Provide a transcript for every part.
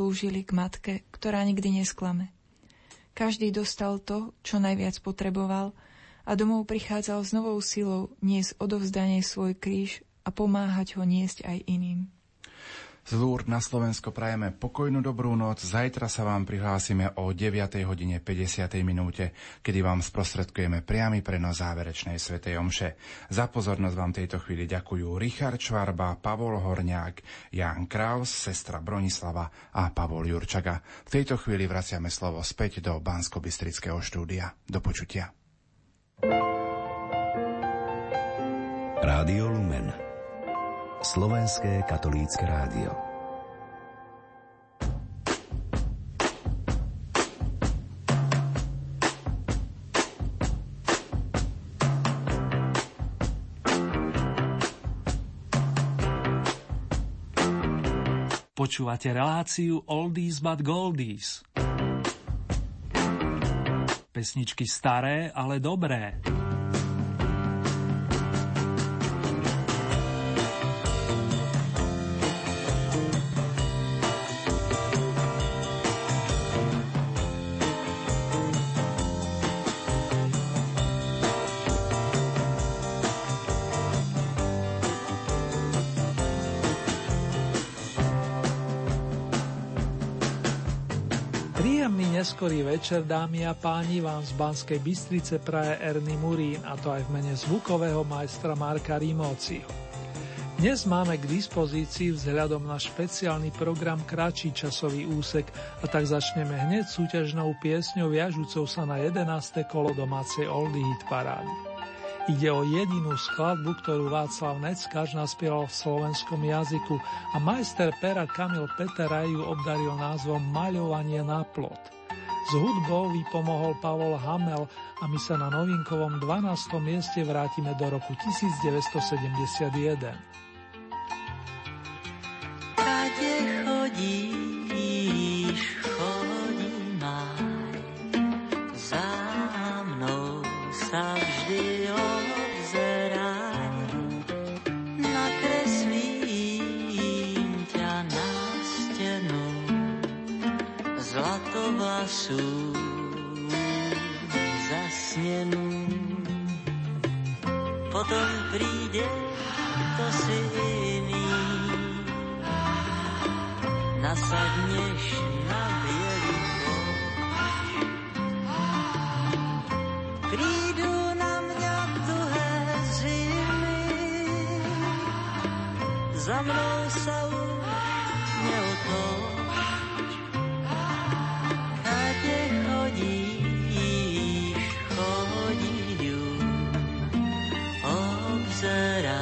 slúžili k matke, ktorá nikdy nesklame. Každý dostal to, čo najviac potreboval a domov prichádzal s novou silou niesť odovzdanie svoj kríž a pomáhať ho niesť aj iným. Z na Slovensko prajeme pokojnú dobrú noc. Zajtra sa vám prihlásime o 9. hodine 50. minúte, kedy vám sprostredkujeme priamy prenos záverečnej svetej omše. Za pozornosť vám tejto chvíli ďakujú Richard Čvarba, Pavol Horňák, Jan Kraus, sestra Bronislava a Pavol Jurčaga. V tejto chvíli vraciame slovo späť do Bansko-Bystrického štúdia. Do počutia. Rádio Lumen Slovenské katolícke rádio. Počúvate reláciu Oldies but Goldies. Pesničky staré, ale dobré. Neskorý večer, dámy a páni, vám z Banskej Bystrice praje Erny Murín, a to aj v mene zvukového majstra Marka Rimóciho. Dnes máme k dispozícii vzhľadom na špeciálny program kratší časový úsek a tak začneme hneď súťažnou piesňou viažúcou sa na 11. kolo domácej Oldie Hit parády. Ide o jedinú skladbu, ktorú Václav Neckáš naspieval v slovenskom jazyku a majster pera Kamil Peteraj ju obdaril názvom Maľovanie na plot. S hudbou vypomohol Pavol Hamel a my sa na novinkovom 12. mieste vrátime do roku 1971. nasadneš na bielý Prídu na mňa tuhé zimy, za mnou sa už neotoč. Kade chodíš, obzeraj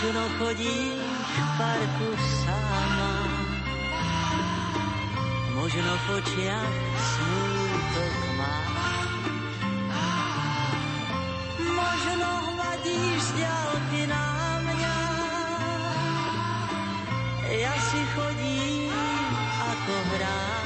Možno chodíš v parku sama, možno v očiach smútok máš. Možno hladíš z ďalky na mňa, ja si chodím ako hráč.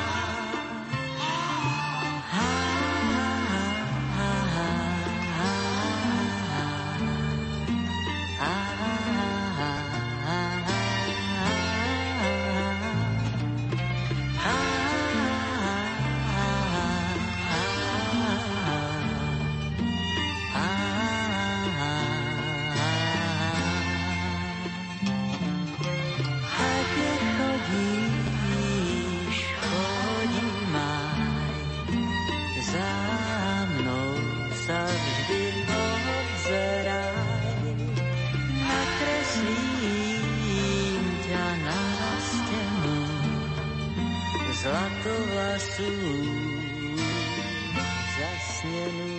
Zlatovlasú zasnenú.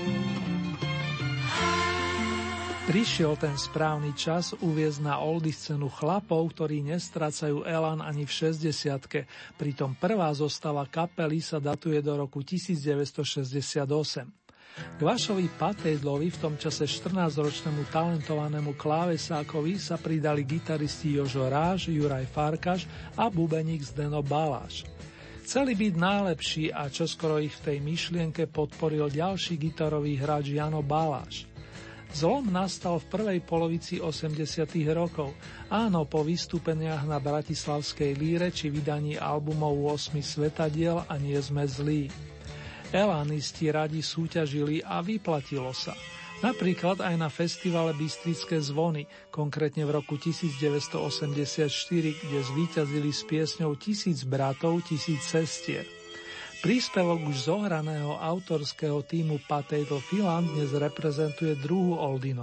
Prišiel ten správny čas uviezť na oldy scénu chlapov, ktorí nestrácajú elan ani v 60 Pritom prvá zostava kapely sa datuje do roku 1968. K Vašovi Patejdlovi, v tom čase 14-ročnému talentovanému klávesákovi sa pridali gitaristi Jožo Ráž, Juraj Farkaš a bubeník Zdeno Baláš. Chceli byť najlepší a čoskoro ich v tej myšlienke podporil ďalší gitarový hráč Jano Baláš. Zlom nastal v prvej polovici 80. rokov. Áno, po vystúpeniach na Bratislavskej líre či vydaní albumov 8 svetadiel a nie sme zlí. Elánisti radi súťažili a vyplatilo sa. Napríklad aj na festivale Bystrické zvony, konkrétne v roku 1984, kde zvíťazili s piesňou Tisíc bratov, tisíc sestier. Príspevok už zohraného autorského týmu Potato Filan dnes reprezentuje druhú oldy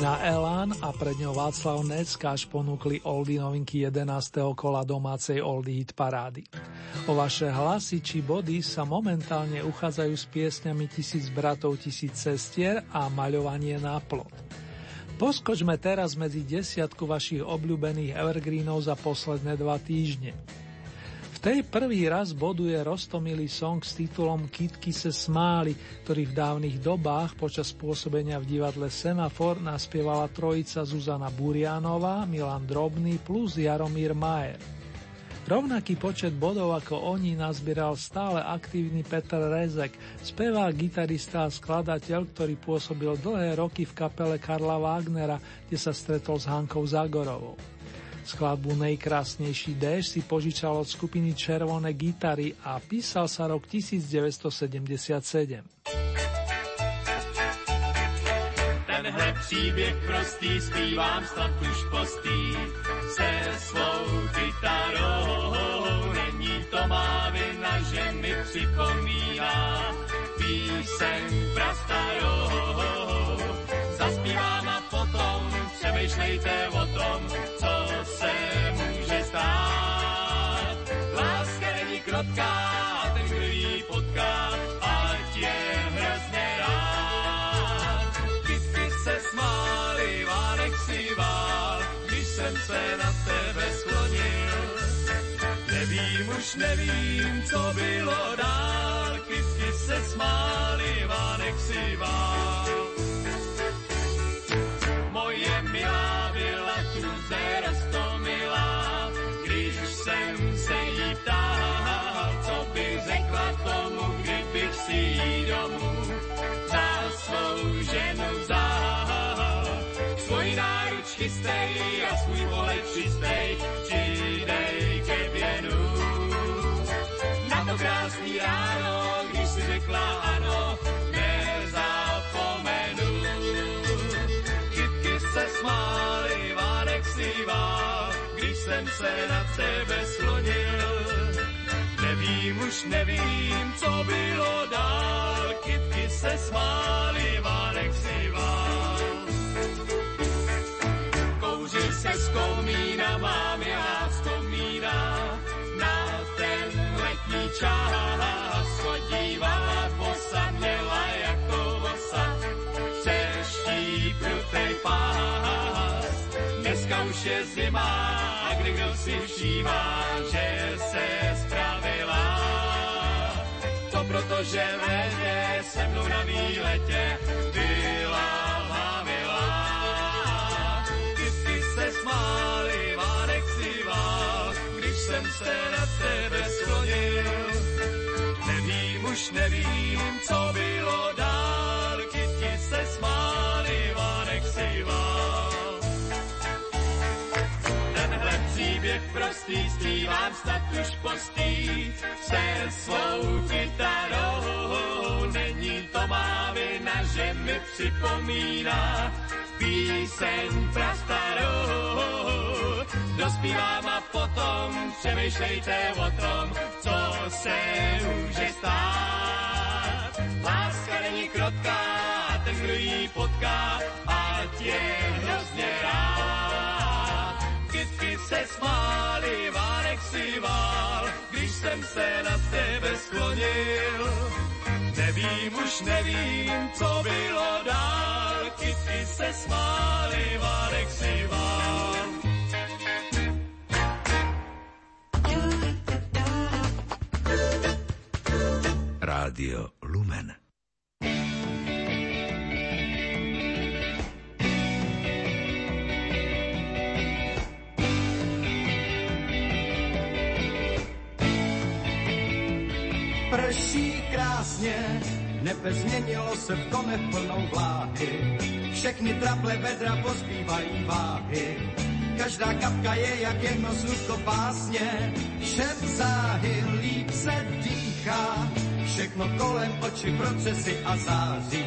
Skupina Elán a pred ňou Václav Neckáš ponúkli oldy novinky 11. kola domácej oldy hit parády. O vaše hlasy či body sa momentálne uchádzajú s piesňami Tisíc bratov, tisíc sestier a Maľovanie na plot. Poskočme teraz medzi desiatku vašich obľúbených evergreenov za posledné dva týždne tej prvý raz boduje roztomilý song s titulom Kitky se smáli, ktorý v dávnych dobách počas pôsobenia v divadle Semafor naspievala trojica Zuzana Burianová, Milan Drobný plus Jaromír Majer. Rovnaký počet bodov ako oni nazbieral stále aktívny Peter Rezek, spevák, gitarista a skladateľ, ktorý pôsobil dlhé roky v kapele Karla Wagnera, kde sa stretol s Hankou Zagorovou. Skladbu Nejkrásnejší déž si požičal od skupiny Červené gitary a písal sa rok 1977. Tenhle příběh prostý zpívám snad už postý se svou kytarou. Není to má vina, že mi připomíná píseň prastarou. Zaspívám přemýšlejte o tom, co se může stát. Láska není krotká, ten, kdo ji potká, ať je hrozně rád. Kytky se smály, Vánek si vál, když jsem se na tebe sklonil. Nevím, už nevím, co bylo dál, kytky se smály, Vánek si vál. Jí domů za svou ženu vzal. Svůj náruč chystej a svůj pohled čistej, přidej ke věnu. Na to krásný ráno, když si řekla ano, nezapomenu. Kytky se smály, Vánek si když jsem se na tebe sklonil. Nevím, už nevím, co bylo dál, kytky se smály, Vánek si vál. Se z komína, mám já z komína, na ten letní čas. Chodívá posadněla jako vosa, přeští prutej pás. Dneska už je zima, a kdo si všímá, že se. To proto, že létě se mnou na výletě byla milá. Kytky se smály, Vánek si vál, když jsem se na tebe sklonil. Nevím, už nevím, co bylo dál, příběh prostý zpívám snad už postý se svou kytarou. Není to má vina, že mi připomíná píseň prastarou. Dospívám a potom přemýšlejte o tom, co se může stát. Láska není krotká, ten, kdo ji potká, ať je hrozně rád. Se smály, Vánek si vál, když jsem se na tebe sklonil. Nevím, už nevím, co bylo dál, kytky se smály, Vánek si vál. Rádio Lumen. Prší krásně, nebe změnilo se v konech plnou vláhy. Všechny traple vedra pozbývají váhy. Každá kapka je jak jedno slůvko básně. Šep záhy líp se dýchá. Všechno kolem oči procesy a září.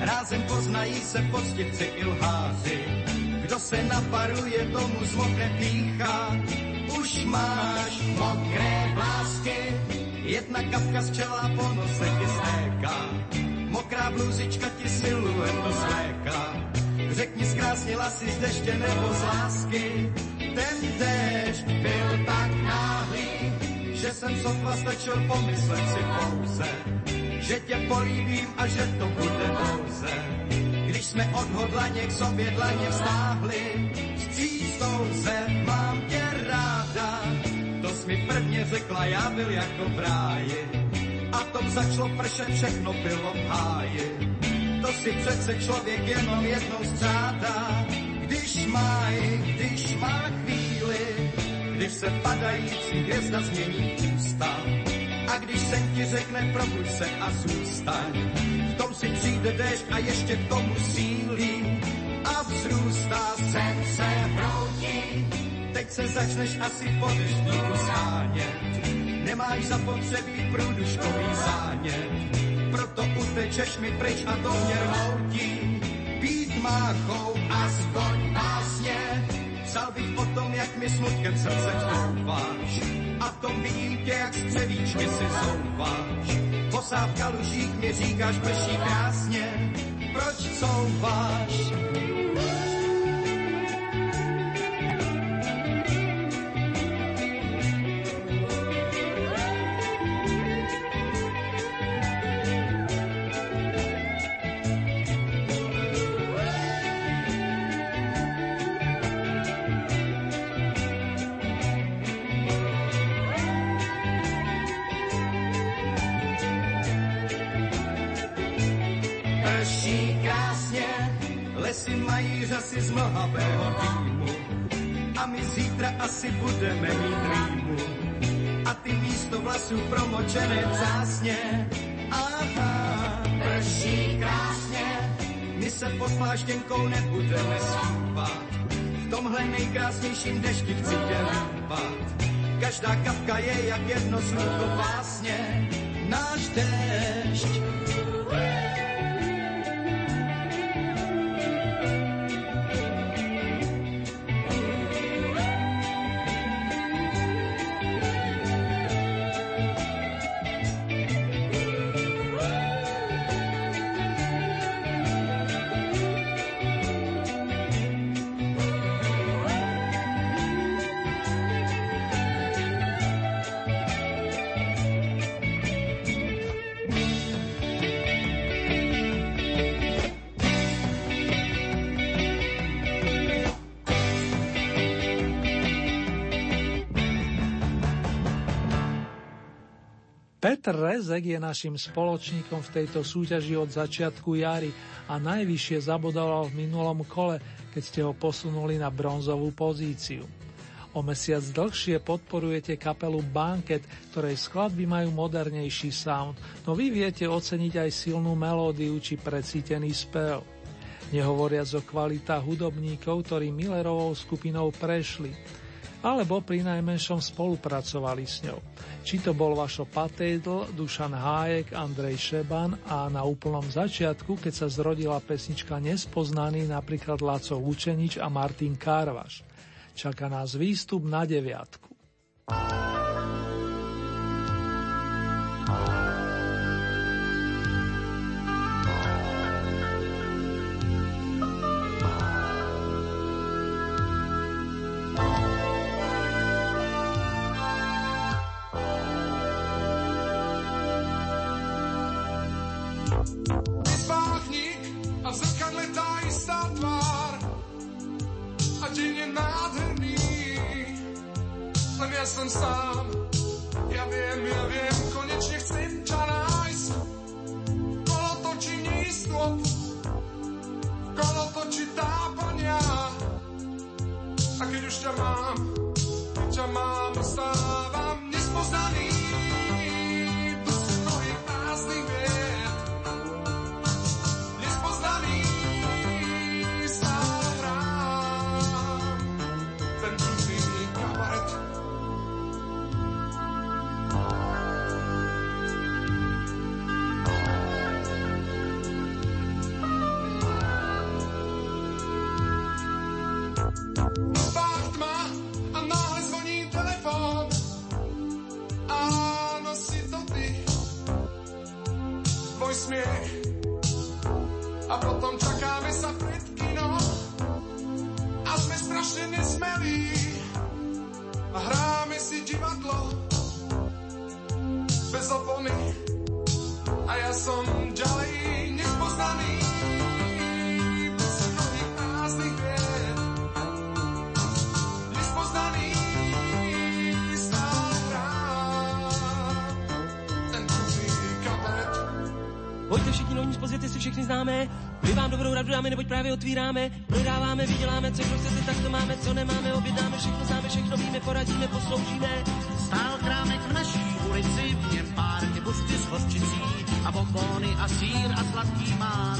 Rázem poznají se poctivci i lháři. Kdo se naparuje, tomu zmokne pícha. Už máš mokré vlásky, Jedna kapka z čela po nose ti stéká, mokrá bluzička ti siluetu svléká. Řekni, zkrásnila si z deště nebo z lásky, ten déšť byl tak náhlý, že jsem sotva stačil pomyslet si pouze, že tě políbím a že to bude pouze. Když jsme odhodlaně k sobě dlaně vztáhli, s přístou zem mám to jsi mi prvně řekla, já byl jako v ráji. A tom začalo pršet, všechno bylo v háji. To si přece člověk jenom jednou ztřádá, když má, když má chvíli, když se padající hvězda změní ústa. A když sen ti řekne probuď se a zůstaň, v tom si přijde déšť a ještě k tomu sílí a vzrůstá sen se hroutí. Se začneš asi po deštníku schánět, nemáš zapotřebí průduškový zánět, proto utečeš mi pryč a to mě rmoutí. Být máchou aspoň básně, psal bych o tom, jak mi smutkem srdce chlouváš. A v tom vidím tě, jak z křevíčky si zouváš. Bosá v kalužích mi říkáš, prší krásně, proč couváš? Řasy z mlhavého dýmu. A my zítra asi budeme mít rýmu. A ty místo vlasů promočené přásně. Aha, prší krásně, my se pod pláštěnkou nebudeme schýpat. V tomhle nejkrásnějším dešti chci tě. Každá kapka je jak jedno slůvko básně. Náš déšť Rezek je našim spoločníkom v tejto súťaži od začiatku jary a najvyššie zabodoval v minulom kole, keď ste ho posunuli na bronzovú pozíciu. O mesiac dlhšie podporujete kapelu Banket, ktorej skladby majú modernejší sound, no vy viete oceniť aj silnú melódiu či precítený spev. Nehovoriac o kvalitách hudobníkov, ktorí Millerovou skupinou prešli – alebo pri najmenšom spolupracovali s ňou. Či to bol Vašo Patédl, Dušan Hájek, Andrej Šeban a na úplnom začiatku, keď sa zrodila pesnička Nespoznaný, napríklad Laco Lučenič a Martin Kárvaš. Čaká nás výstup na deviatku. Pojďte som sám. Ja viem, ja viem, konečne chcem ťa nájsť. Kolo točí neistot, kolo točí tápania. A keď už ťa mám, známe. My vám dobrou radu dáme, neboť právě otvíráme. Prodáváme, vyděláme, co kdo chcete, tak to máme, co nemáme, objednáme, všechno známe, všechno víme, poradíme, posloužíme. Stál krámek v naší ulici, v něm pár busty s hořčicí a bombóny a sír a sladký mán.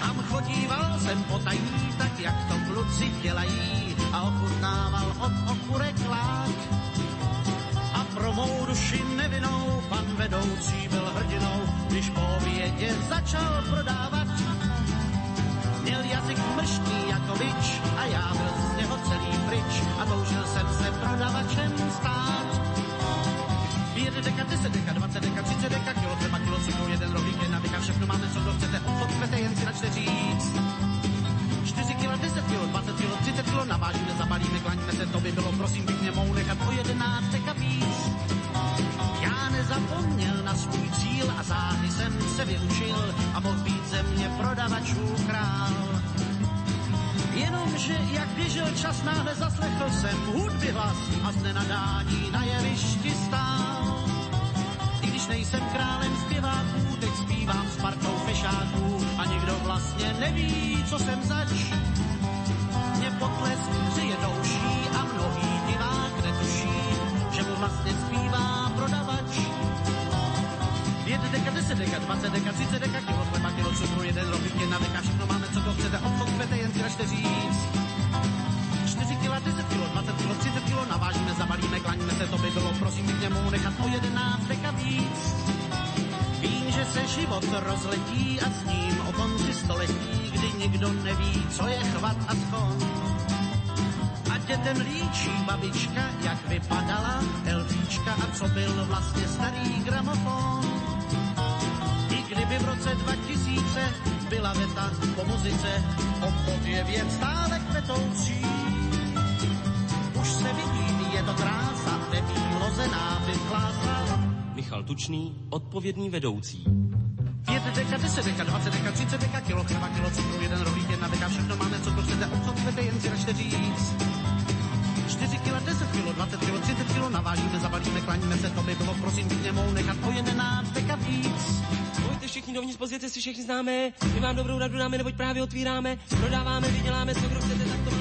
Tam chodíval jsem potají, tak jak to kluci dělají a ochutnával od okurek lák. A pro mou duši nevinou pan vedoucí byl když po obědě začal prodávat. Měl jazyk mrštý jako bič a já byl z něho celý pryč a toužil jsem se prodavačem stát. 5 deka, 10 deka, 20 deka, 30 deka, kilo chleba, kilo cukru, jeden rohlík, jedna deka, všechno máme, co kdo chcete, odstupete, jen si načte říct. 4 kilo, 10 kilo, 20 kilo, 30 kilo, navážíme, zabalíme, klaňme se, to by bylo, prosím, pěkně mou nechat o 11 prodavačů král. Jenomže jak běžel čas, náhle zaslechl jsem hudby hlas a z nenadání na jevišti stál. I když nejsem králem zpěváků, teď zpívám s partou fešáků a nikdo vlastně neví, co jsem zač. Mě potlesk přije douší a mnohý divák netuší, že mu vlastně zpívá prodavač. 5 deka, 10 deka, 20 deka, 30 deka, život rozletí a s ním o konci století, kdy nikdo neví, co je chvat a skon. A dětem líčí babička, jak vypadala LPčka a co byl vlastně starý gramofon. I kdyby v roce 2000 byla věta po muzice, obchod je věc stále kvetoucí. Už se vidí, je to krása, nevýlozená vyklásal. Michal Tučný, odpovědný vedoucí. 5 deka, 10 deka, 20 deka, 30 deka, kilo chleba, kilo cukru, jeden rohlík, jedna deka, všechno máme, co to chcete, obchod chcete, jen si račte říct. 4 kilo, 10 kilo, 20 kilo, 30 kilo, navážíme, zabalíme, klaníme se, to by bylo, prosím, bych němou nechat o 11 deka víc. Pojďte všichni dovnitř, pozvěte si všechny známe. My vám dobrou radu dáme, neboť právě otvíráme. Prodáváme, vyděláme, co kdo chcete, tak to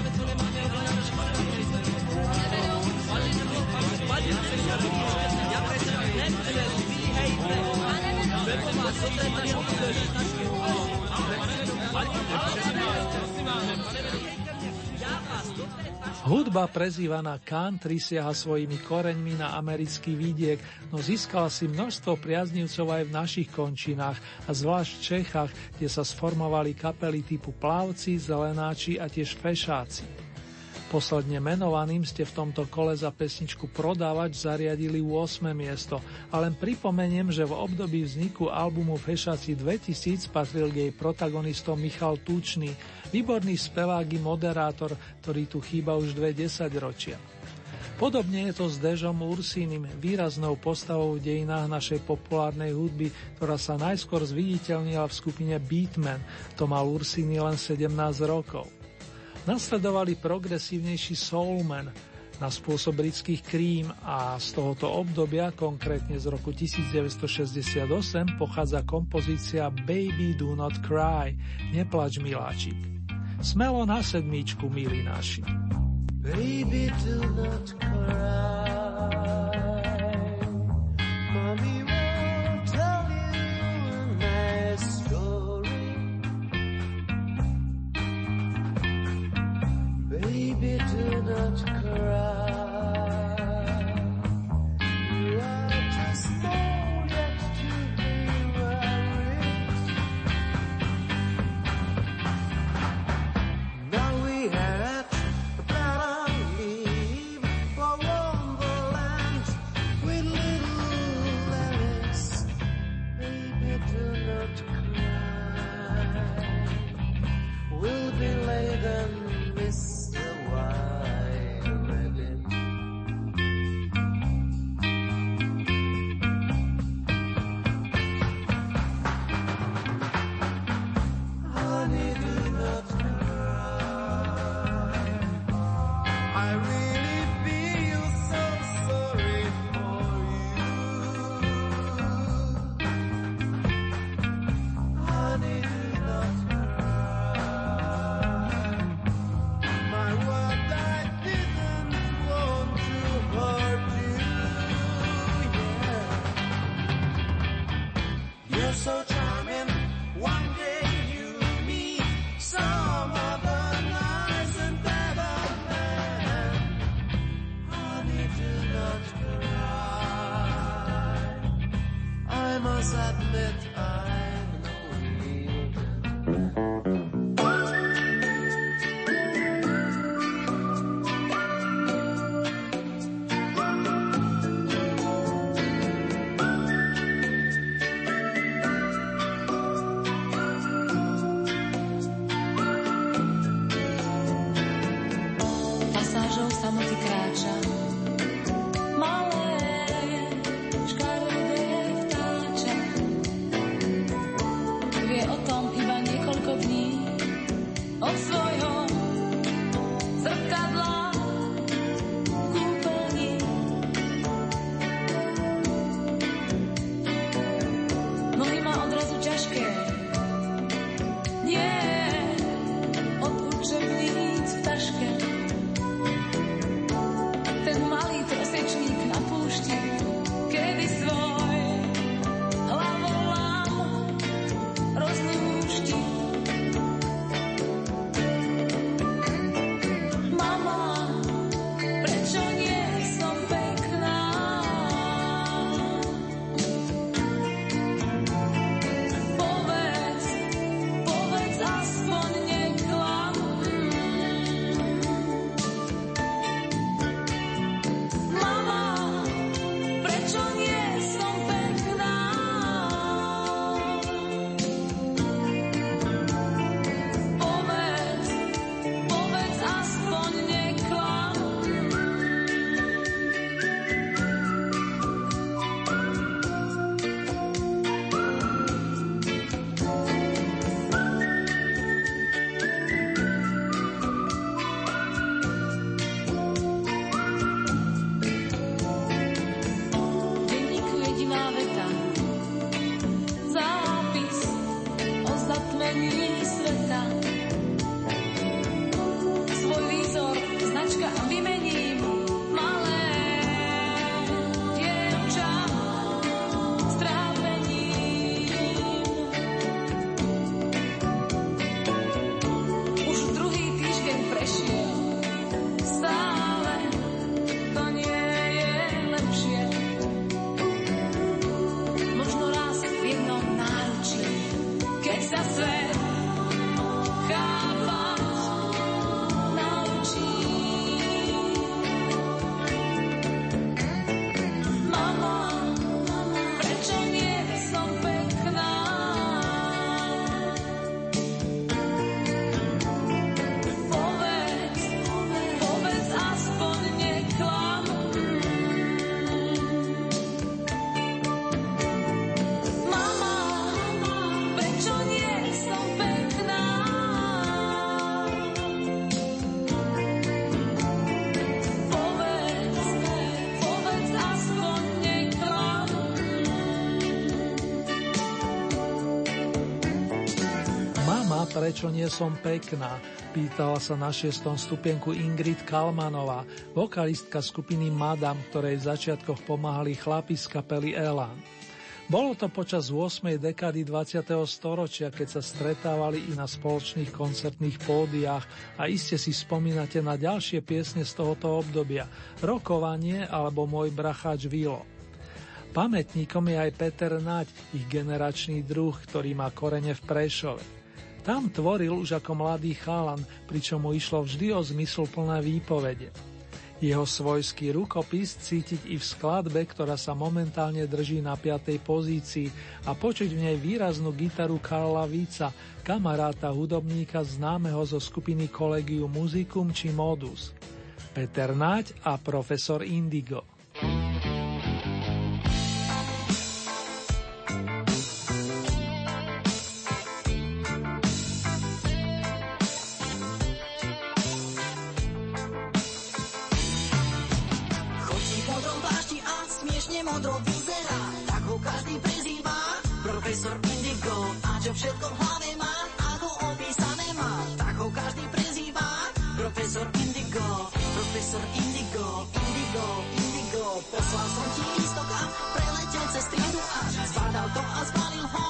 Hudba prezývaná country siaha svojimi koreňmi na americký vidiek, no získala si množstvo priaznivcov aj v našich končinách a zvlášť v Čechách, kde sa sformovali kapely typu Plavci, Zelenáči a tiež Fešáci. Posledne menovaným ste v tomto kole za pesničku Prodávač zariadili 8. miesto a len pripomeniem, že v období vzniku albumu Fešaci 2000 patril jej protagonistom Michal Tučný, výborný spevák i moderátor, ktorý tu chýba už dve desaťročia. Podobne je to s Dežom Ursínim, výraznou postavou v dejinách našej populárnej hudby, ktorá sa najskôr zviditeľnila v skupine Beatman, to mal Ursíny len 17 rokov. Nasledovali progresívnejší soulman na spôsob britských krím a z tohoto obdobia, konkrétne z roku 1968, pochádza kompozícia Baby Do Not Cry, Neplač miláčik. Smelo na sedmičku, milí naši. Baby, do not cry. I must admit I'm no real prečo nie som pekná? Pýtala sa na šiestom stupienku Ingrid Kalmanová, vokalistka skupiny Madam, ktorej v začiatkoch pomáhali chlapi z kapely Elan. Bolo to počas 8. dekady 20. storočia, keď sa stretávali i na spoločných koncertných pódiách a iste si spomínate na ďalšie piesne z tohoto obdobia Rokovanie alebo Môj bracháč Vilo. Pamätníkom je aj Peter Naď, ich generačný druh, ktorý má korene v Prešove. Tam tvoril už ako mladý chalan, pričom mu išlo vždy o zmysluplné výpovede. Jeho svojský rukopis cítiť i v skladbe, ktorá sa momentálne drží na 5. pozícii a počuť v nej výraznú gitaru Karla Víca, kamaráta hudobníka známeho zo skupiny Collegium Musicum či Modus. Peter Náď a profesor Indigo. Profesor Indigo, Indigo, Indigo. Poslal som ti lístok a preletel cez triedu a zbadal to a zbalil ho.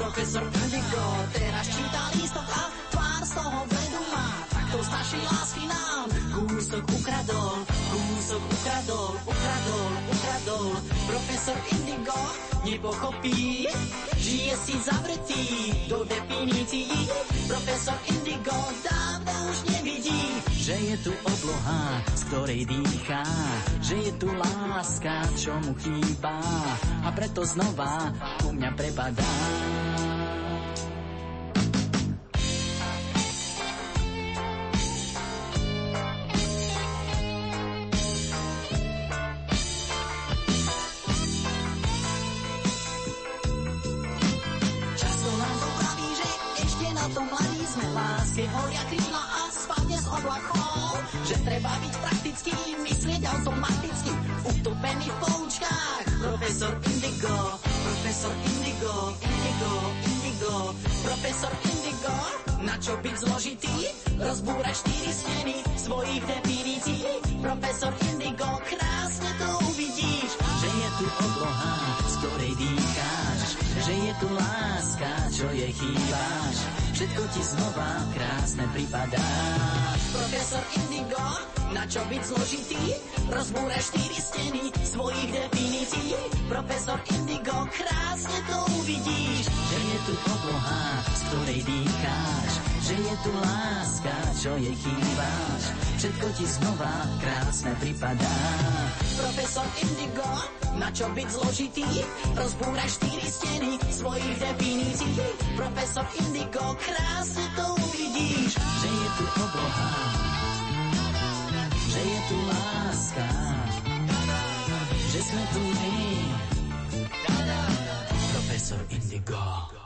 Profesor Indigo teraz číta lístok a tvár z toho vedu má. Takto z našej lásky nám kúsok ukradol. kúsok ukradol, ukradol, ukradol. Profesor Indigo nepochopí, žije si zavretý do definícií. Profesor Indigo dávno už nevidí, že je tu obloha, z ktorej dýchá, že je tu láska, čo mu chýba a preto znova ku mňa prepadá. Čo byť zložitý? Rozbúrať štyri steny svojich definícií. Profesor Indigo, krásne to uvidíš, že je tu obloha, z ktorej dýcháš, že je tu láska, čo jej chýbáš. Všetko ti znova krásne pripadá. Profesor Indigo, na čo byť zložitý? Rozbúraj štyri steny svojich definícií. Profesor Indigo, krásne to uvidíš, že je tu obloha, z ktorej dýcháš, že je tu láska, čo jej chýbáš. Všetko ti znova krásne pripadá. Profesor Indigo, na čo byť zložitý? Rozbúraj štyri steny svojich definícií. Profesor Indigo, krásne to uvidíš, že je tu obloha, že je tu láska, že sme tu my. Profesor Indigo.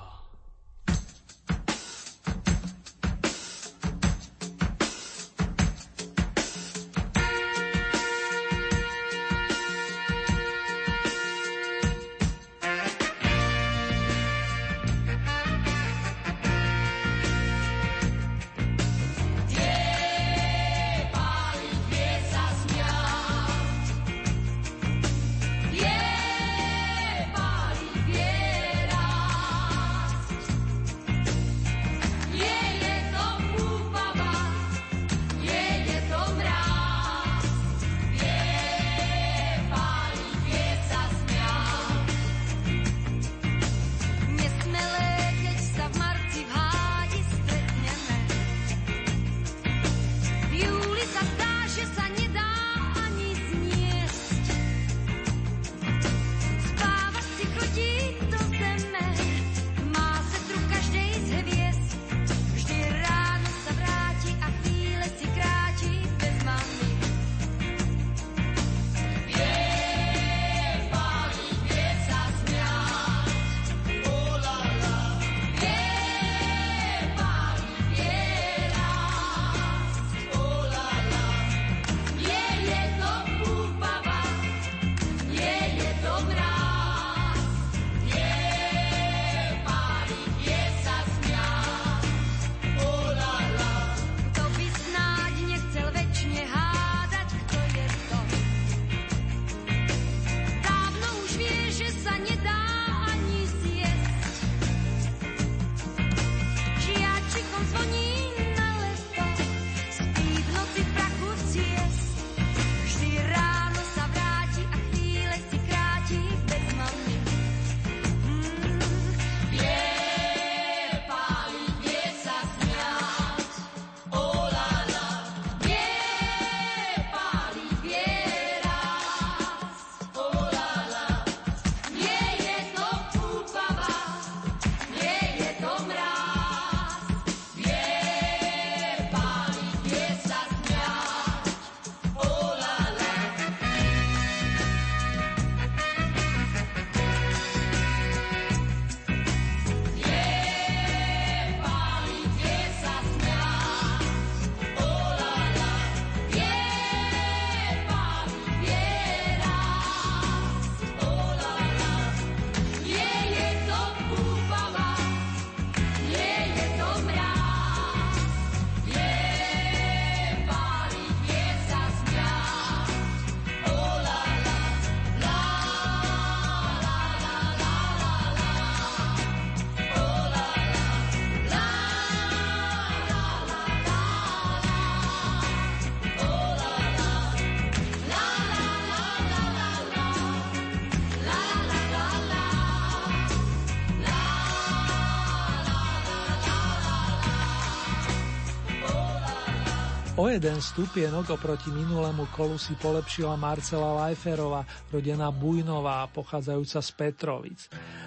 Jeden stupienok oproti minulému kolu si polepšila Marcela Lajferova, rodená Bujnová, pochádzajúca z Petrovic.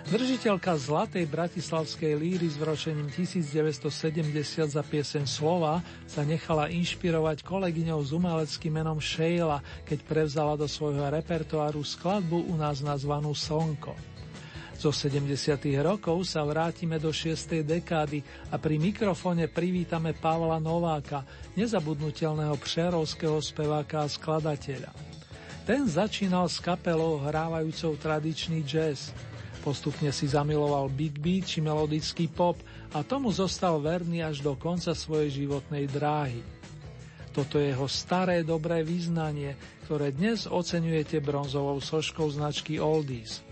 Držiteľka zlatej bratislavskej líry s vročením 1970 za pieseň Slova sa nechala inšpirovať kolegyňou s umeleckým menom Sheila, keď prevzala do svojho repertoáru skladbu u nás nazvanú Slnko. Zo 70. rokov sa vrátime do 6. dekády a pri mikrofone privítame Pavla Nováka, nezabudnutelného přerovského speváka a skladateľa. Ten začínal s kapelou hrávajúcou tradičný jazz. Postupne si zamiloval big beat či melodický pop a tomu zostal verný až do konca svojej životnej dráhy. Toto je jeho staré dobré význanie, ktoré dnes oceňujete bronzovou soškou značky Oldies –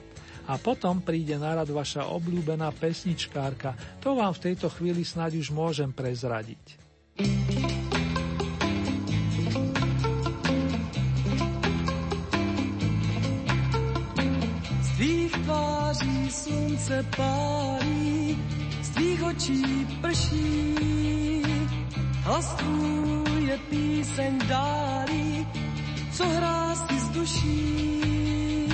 a potom príde na rad vaša obľúbená pesničkárka. To vám v tejto chvíli snáď už môžem prezradiť. Z tvých tváří slunce pálí, z tvých očí prší. Hlas tvůj je píseň dálí, co hrá si z duší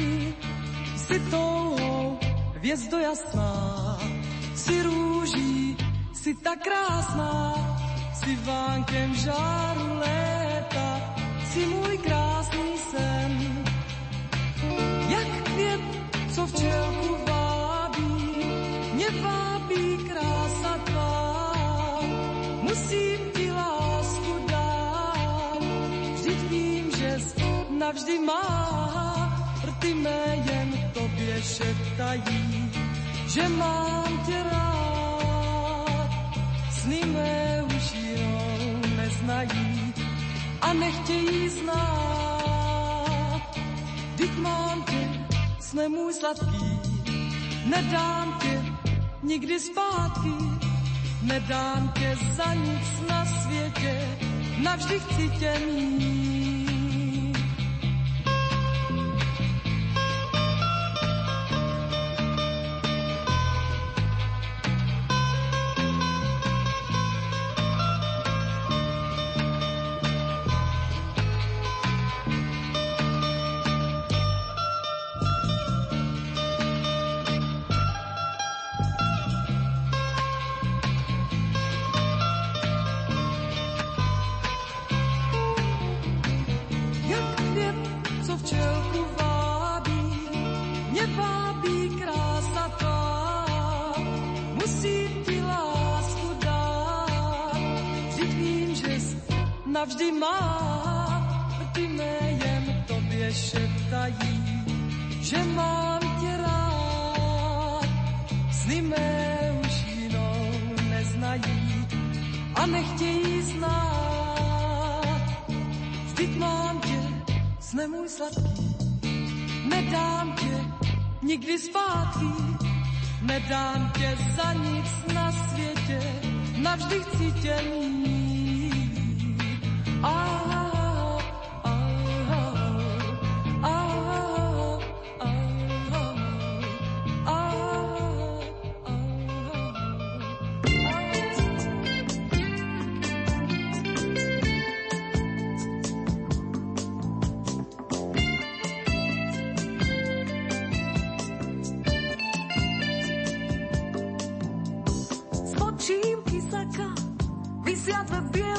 touhou, hvězdo jasná, si růží, si tak krásná, si vánkem žáru léta, si můj krásný sen. Jak květ, co včelku vábí, mě vábí krása tvá. Musím ti lásku dát, vždyť vím, že navždy má, rty mé jen tobě šeptají, že mám tě rád. Sny mé už jinou neznají a nechtějí znát. Vždyť mám tě, sne můj sladký, nedám tě nikdy zpátky, nedám tě za nic na světě, navždy chci tě mít. taká, vysia dve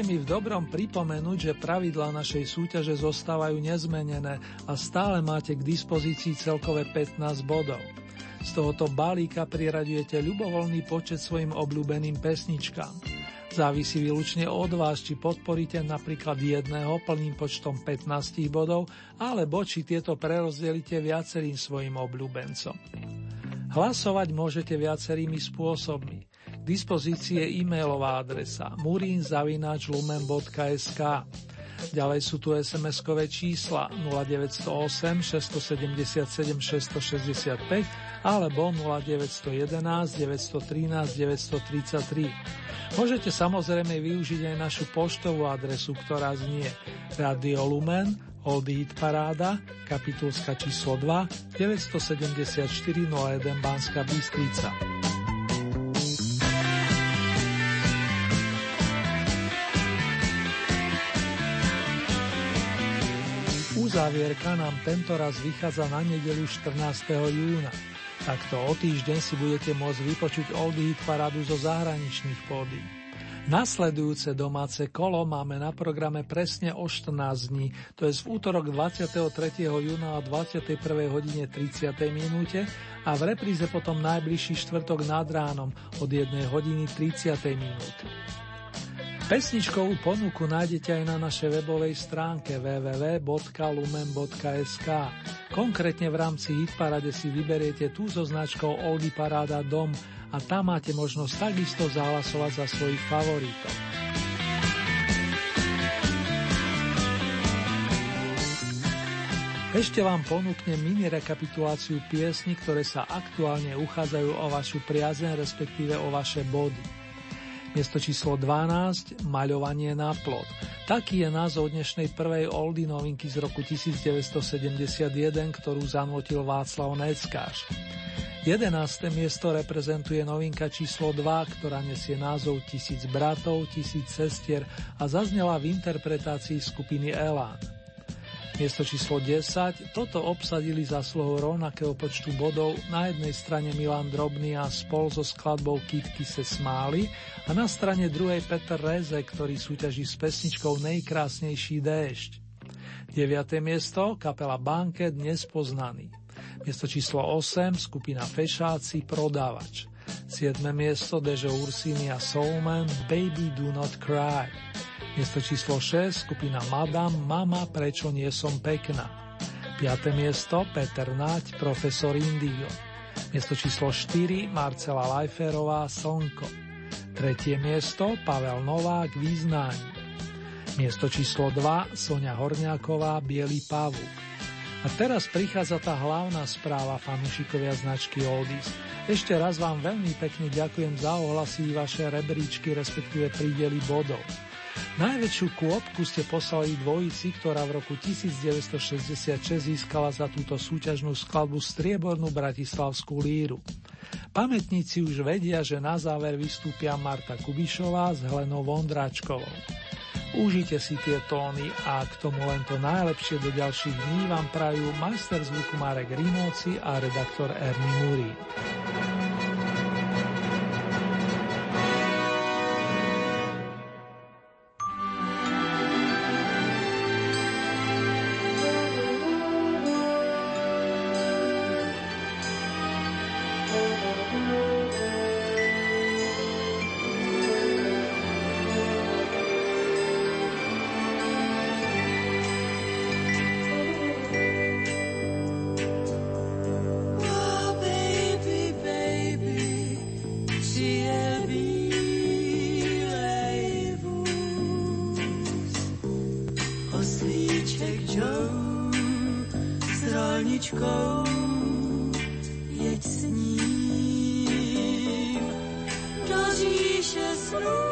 Dovolte mi v dobrom pripomenúť, že pravidla našej súťaže zostávajú nezmenené a stále máte k dispozícii celkové 15 bodov. Z tohoto balíka priraďujete ľubovoľný počet svojim obľúbeným pesničkám. Závisí výlučne od vás, či podporíte napríklad jedného plným počtom 15 bodov, alebo či tieto prerozdelíte viacerým svojim obľúbencom. Hlasovať môžete viacerými spôsobmi dispozícii je e-mailová adresa murinzavinačlumen.sk Ďalej sú tu SMS-kové čísla 0908 677 665 alebo 0911 913 933. Môžete samozrejme využiť aj našu poštovú adresu, ktorá znie Radio Lumen, Old Hit Paráda, kapitulska číslo 2, 974 01 Banska Bystrica. Uzávierka nám tento raz vychádza na nedelu 14. júna. Takto o týždeň si budete môcť vypočuť Oldie Hit parádu zo zahraničných pódy. Nasledujúce domáce kolo máme na programe presne o 14 dní, to je v útorok 23. júna o 21. hodine 30. minúte a v repríze potom najbližší štvrtok nad ránom od 1 hodiny 30. minúty. Pesničkovú ponuku nájdete aj na našej webovej stránke www.lumen.sk. Konkrétne v rámci Hitparade si vyberiete tú so značkou Oldy Paráda Dom a tam máte možnosť takisto zahlasovať za svojich favoritov. Ešte vám ponúknem mini rekapituláciu piesní, ktoré sa aktuálne uchádzajú o vašu priazeň, respektíve o vaše body. Miesto číslo 12, Maľovanie na plot. Taký je názov dnešnej prvej oldy novinky z roku 1971, ktorú zanotil Václav Neckáš. 11. miesto reprezentuje novinka číslo 2, ktorá nesie názov Tisíc bratov, tisíc sestier a zaznela v interpretácii skupiny Elán. Miesto číslo 10, toto obsadili za sloho rovnakého počtu bodov na jednej strane Milan Drobný a spol so skladbou Kitky se smáli a na strane druhej Peter Reze, ktorý súťaží s pesničkou Nejkrásnejší déšť. 9. miesto, kapela Banket Dnes poznaný. Miesto číslo 8, skupina Fešáci Prodávač. 7. 7. miesto Dežo Ursini a Soulman Baby Do Not Cry. Miesto číslo 6 skupina Madame Mama Prečo nie som pekná. 5. miesto Peter Nať Profesor Indigo. Miesto číslo 4 Marcela Lajferová Slnko. Tretie miesto Pavel Novák Význání. Miesto číslo 2 Sonia Horňáková Bielý pavúk. A teraz prichádza tá hlavná správa fanúšikovia značky Oldies. Ešte raz vám veľmi pekne ďakujem za ohlasy vaše rebríčky, respektíve prídely bodov. Najväčšiu kôpku ste poslali dvojici, ktorá v roku 1966 získala za túto súťažnú skladbu striebornú bratislavskú líru. Pamätníci už vedia, že na záver vystúpia Marta Kubišová s Helenou Vondráčkovou. Užite si tie tóny a k tomu len to najlepšie do ďalších dní vám prajú majster zvuku Marek Rimóci a redaktor Ernie wolniczką, jedź z nim. Do dziś się snów.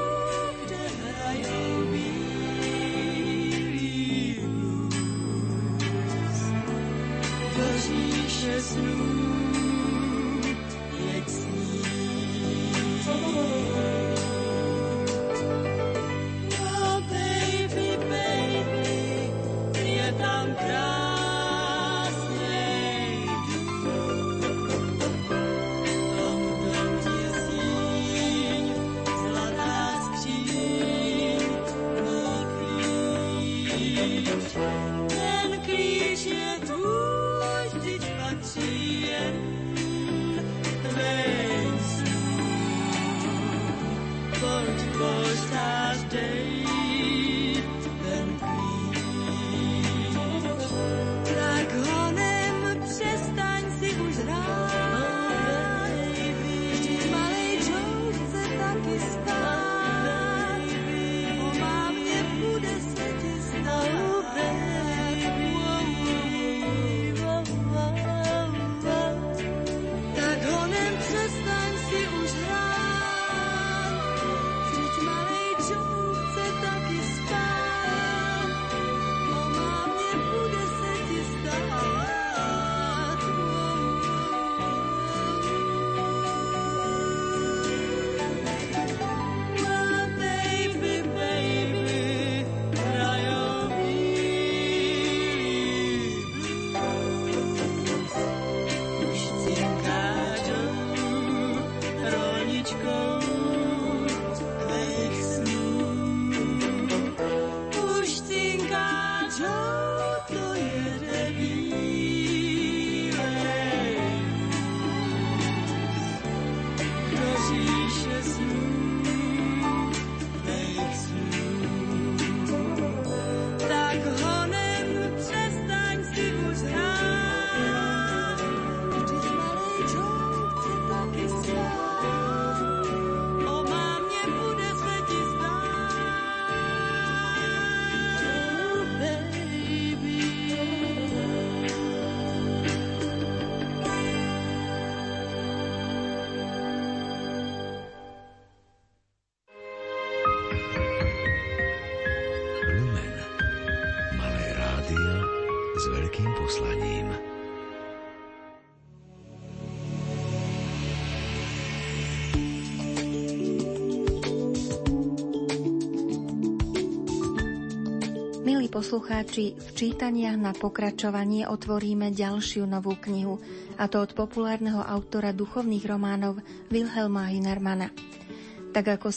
Poslucháči, v čítaniach na pokračovanie otvoríme ďalšiu novú knihu, a to od populárneho autora duchovných románov Wilhelma Hinermana. Tak ako si